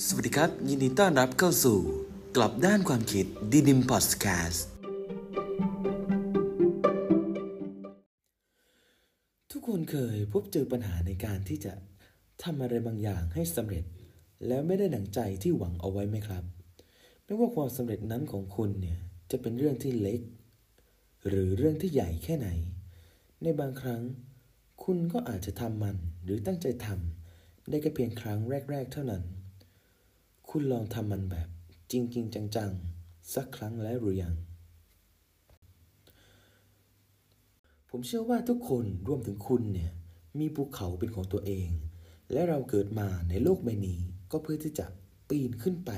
สวัสดีครับ ยินดีต้อนรับเข้าสู่ กลับด้านความคิดดีดิมพอดแคสต์ทุกคนเคยพบเจอปัญหาในการที่จะทำอะไรบางอย่างให้สำเร็จ แล้วไม่ได้ดังใจที่หวังเอาไว้ไหมครับ ไม่ว่าความสำเร็จนั้นของคุณเนี่ยจะเป็นเรื่องที่เล็ก หรือเรื่องที่ใหญ่แค่ไหน ในบางครั้ง คุณก็อาจจะทำมันหรือตั้งใจทำได้แค่เพียงครั้งแรก ๆ เท่านั้น คุณลองทำมันแบบจริงๆจังๆ สักครั้งแล้วหรือยัง ผมเชื่อว่าทุกคนรวมถึงคุณเนี่ย มีภูเขาเป็นของตัวเอง และเราเกิดมาในโลกใบนี้ก็เพื่อที่จะปีนขึ้นไป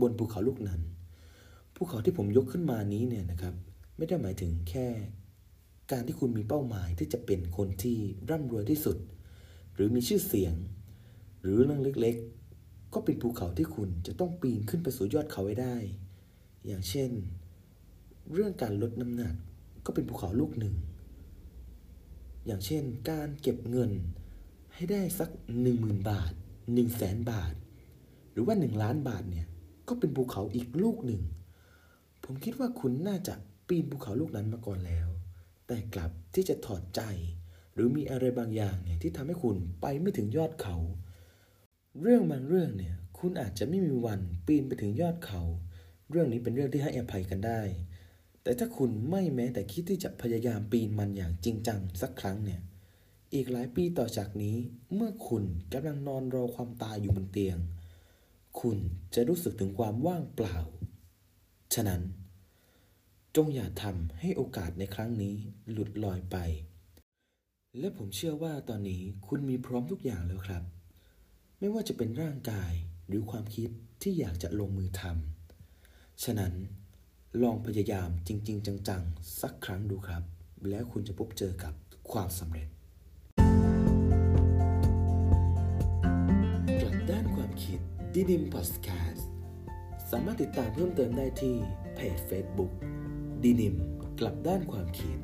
บนภูเขาลูกนั้น ภูเขาที่ผมยกขึ้นมานี้เนี่ยนะครับ ไม่ได้หมายถึงแค่ การที่คุณมีเป้าหมายที่จะเป็นคนที่ร่ำรวยที่สุด หรือมีชื่อเสียง หรือเรื่องเล็ก ก็เป็นภูเขาที่คุณจะต้องปีนขึ้นไปสู่ยอดเขาให้ได้ อย่างเช่น เรื่องการลดน้ำหนักก็เป็นภูเขาลูกหนึ่ง อย่างเช่น การเก็บเงินให้ได้สักหนึ่งหมื่นบาทหนึ่งแสนบาท หรือว่าหนึ่งล้านบาทเนี่ยก็เป็นภูเขาอีกลูกหนึ่ง ผมคิดว่าคุณน่าจะปีนภูเขาลูกนั้นมาก่อนแล้ว แต่กลับที่จะถอดใจ หรือมีอะไรบางอย่างเนี่ยที่ทำให้คุณไปไม่ถึงยอดเขา เรื่องบางเรื่องเนี่ย คุณอาจจะไม่มีวันปีนไปถึงยอดเขา เรื่องนี้เป็นเรื่องที่ให้อภัยกันได้ แต่ถ้าคุณไม่แม้แต่คิดที่จะพยายามปีนมันอย่างจริงจังสักครั้งเนี่ย อีกหลายปีต่อจากนี้ เมื่อคุณกำลังนอนรอความตายอยู่บนเตียง คุณจะรู้สึกถึงความว่างเปล่า ฉะนั้น จงอย่าทำให้โอกาสในครั้งนี้หลุดลอยไป และผมเชื่อว่าตอนนี้คุณมีพร้อมทุกอย่างแล้วครับ ไม่ว่าจะเป็นร่างกายหรือความคิดที่อยากจะลงมือทำฉะนั้นลองพยายามจริง ๆ จัง ๆ สักครั้งดูครับ แล้วคุณจะพบเจอกับความสำเร็จกลับด้านความคิดดิดิมพอดแคสต์สามารถติดตามเพิ่มเติมได้ที่เพจ Facebook ดินิมกลับด้านความคิด